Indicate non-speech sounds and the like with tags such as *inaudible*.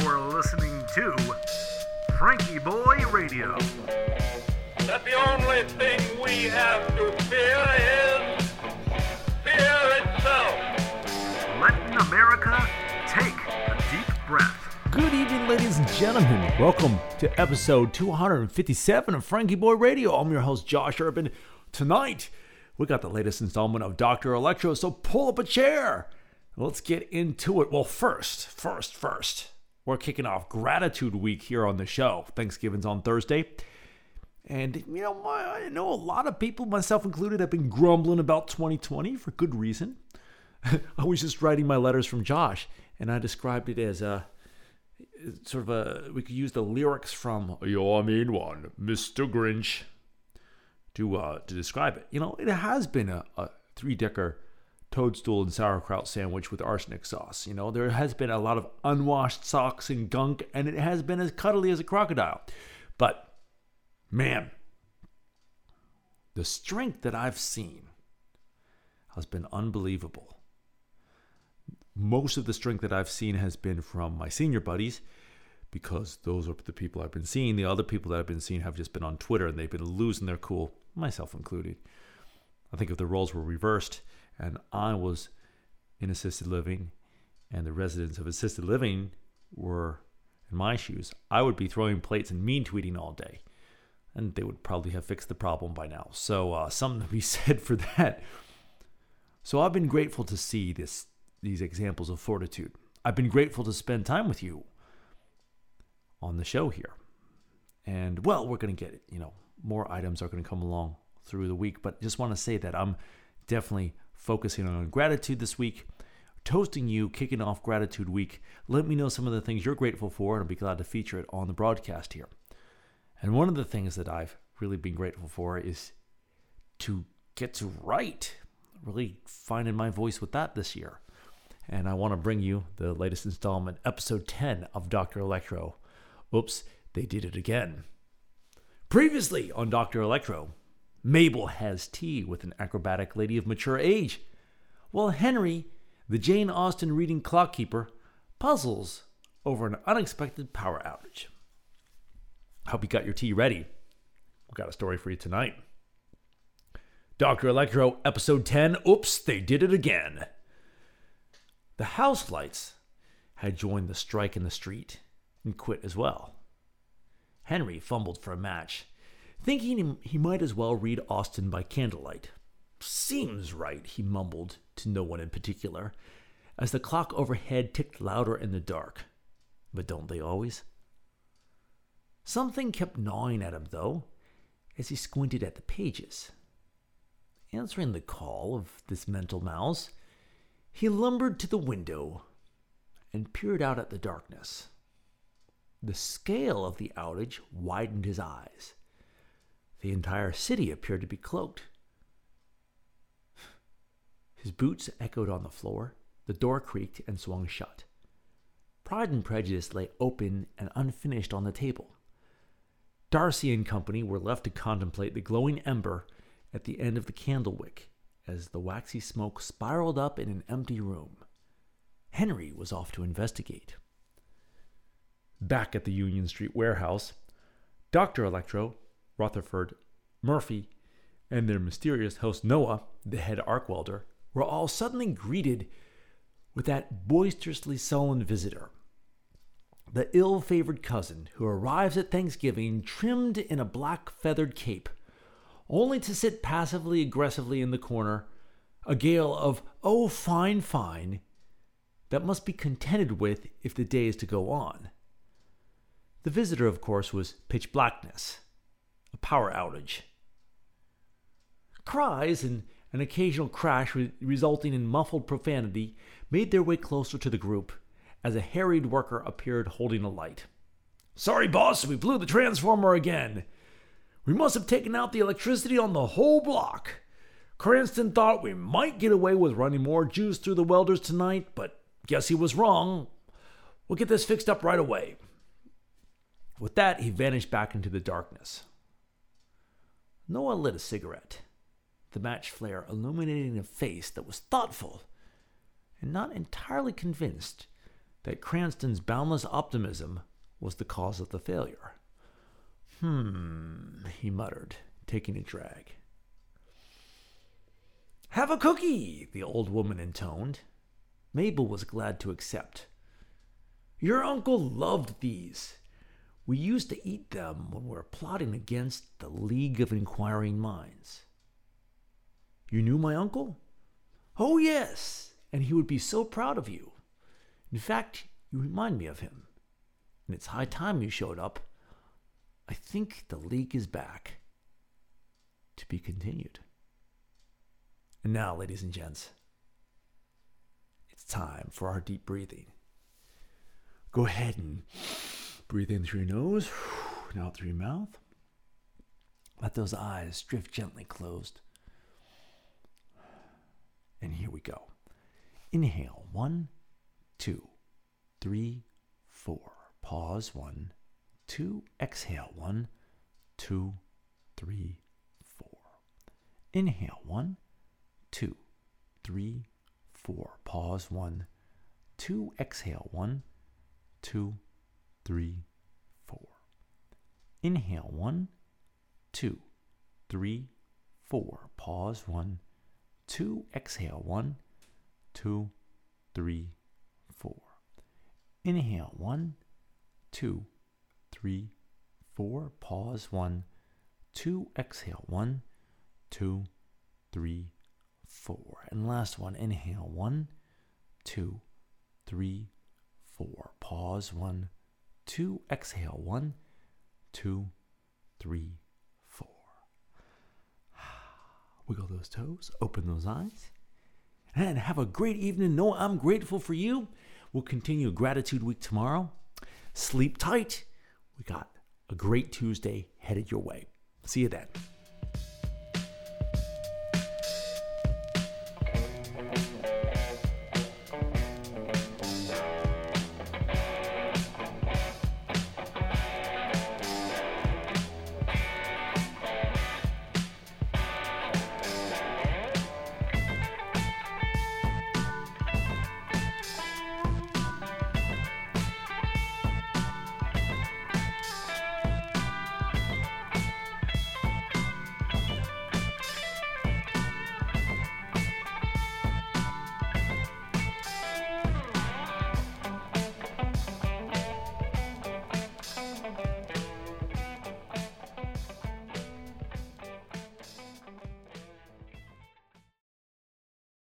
You're listening to FrankieBoi Radio. that the only thing we have to fear is fear itself. Letting America take a deep breath. Good evening, ladies and gentlemen. Welcome to episode 257 of FrankieBoi Radio. I'm your host, Josh Urban. Tonight, we got the latest installment of Dr. Electro, so pull up a chair. Let's get into it. Well, first, first, first, we're kicking off Gratitude Week here on the show. Thanksgiving's on Thursday. And, you know, I know a lot of people, myself included, have been grumbling about 2020 for good reason. *laughs* I was just writing my letters from Josh, and I described it as a sort of a we could use the lyrics from Your Mean One, Mr. Grinch, to uh, to describe it. You know, it has been a, a three decker toadstool and sauerkraut sandwich with arsenic sauce. You know, there has been a lot of unwashed socks and gunk, and it has been as cuddly as a crocodile. But man, the strength that I've seen has been unbelievable most of the strength that I've seen has been from my senior buddies because those are the people I've been seeing. The other people that I've been seeing have just been on Twitter and they've been losing their cool, myself included. I think if the roles were reversed and I was in assisted living and the residents of assisted living were in my shoes, I would be throwing plates and mean tweeting all day. And they would probably have fixed the problem by now. So, uh, *laughs* something to be said for that. So, I've been grateful to see this these examples of fortitude. I've been grateful to spend time with you on the show here. And well, we're going to get. You know, more items are going to come along through the week, but just want to say that I'm definitely focusing on gratitude this week, toasting you, kicking off gratitude week. Let me know some of the things you're grateful for, and I'll be glad to feature it on the broadcast here. And one of the things that I've really been grateful for is to get to write, really finding my voice with that this year and I want to bring you the latest installment, episode 10 of Dr. Electro. Oops, they did it again. Previously on Dr. Electro, Mabel has tea with an acrobatic lady of mature age, while Henry, the Jane Austen reading clockkeeper, puzzles over an unexpected power outage. Hope you got your tea ready. We've got a story for you tonight. Dr. Electro, episode 10. Oops, they did it again. The house lights had joined the strike in the street and quit as well. Henry fumbled for a match, thinking he might as well read Austen by candlelight. Seems right, he mumbled to no one in particular, as the clock overhead ticked louder in the dark. But don't they always? Something kept gnawing at him, though, as he squinted at the pages. Answering the call of this mental mouse, he lumbered to the window and peered out at the darkness. The scale of the outage widened his eyes. The entire city appeared to be cloaked. His boots echoed on the floor, the door creaked and swung shut. Pride and Prejudice lay open and unfinished on the table. Darcy and company were left to contemplate the glowing ember at the end of the candle wick as the waxy smoke spiraled up in an empty room. Henry was off to investigate. Back at the Union Street warehouse, Dr. Electro, Rutherford, Murphy, and their mysterious host Noah, the head arc welder, were all suddenly greeted with that boisterously sullen visitor. The ill favored cousin who arrives at Thanksgiving trimmed in a black feathered cape only to sit passively aggressively in the corner, a gale of, oh, fine, fine, that must be contended with if the day is to go on. The visitor, of course, was pitch blackness, a power outage. Cries and an occasional crash re- resulting in muffled profanity made their way closer to the group as a harried worker appeared holding a light. Sorry, boss, we blew the transformer again. We must have taken out the electricity on the whole block. Cranston thought we might get away with running more juice through the welders tonight, but guess he was wrong. We'll get this fixed up right away. With that, he vanished back into the darkness. Noah lit a cigarette, the match flare illuminating a face that was thoughtful and not entirely convinced that Cranston's boundless optimism was the cause of the failure. Hmm, he muttered, taking a drag. Have a cookie, the old woman intoned. Mabel was glad to accept. Your uncle loved these. We used to eat them when we were plotting against the League of Inquiring Minds. You knew my uncle? Oh, yes, and he would be so proud of you. In fact, you remind me of him. And it's high time you showed up. I think the League is back. To be continued. And now, ladies and gents, it's time for our deep breathing. Go ahead and breathe in through your nose, *sighs* and out through your mouth. Let those eyes drift gently closed. And here we go. Inhale, one, two, three, four. Pause, one, two. Exhale, one, two, three, four. Inhale, one, two, three, four. Pause, one, two. Exhale, one, two, three, four. Inhale, one, two, three, four. Pause, one, two. Exhale, one, two, three, four. Inhale, one, two, three, four. Pause, one, two. Exhale, one, two, three, four. And last one, inhale, one, two, three, four. Pause, one, two. Exhale, one, two, three, four. *sighs* Wiggle those toes, open those eyes, and have a great evening. Know I'm grateful for you. We'll continue Gratitude Week tomorrow. Sleep tight. We got a great Tuesday headed your way. See you then.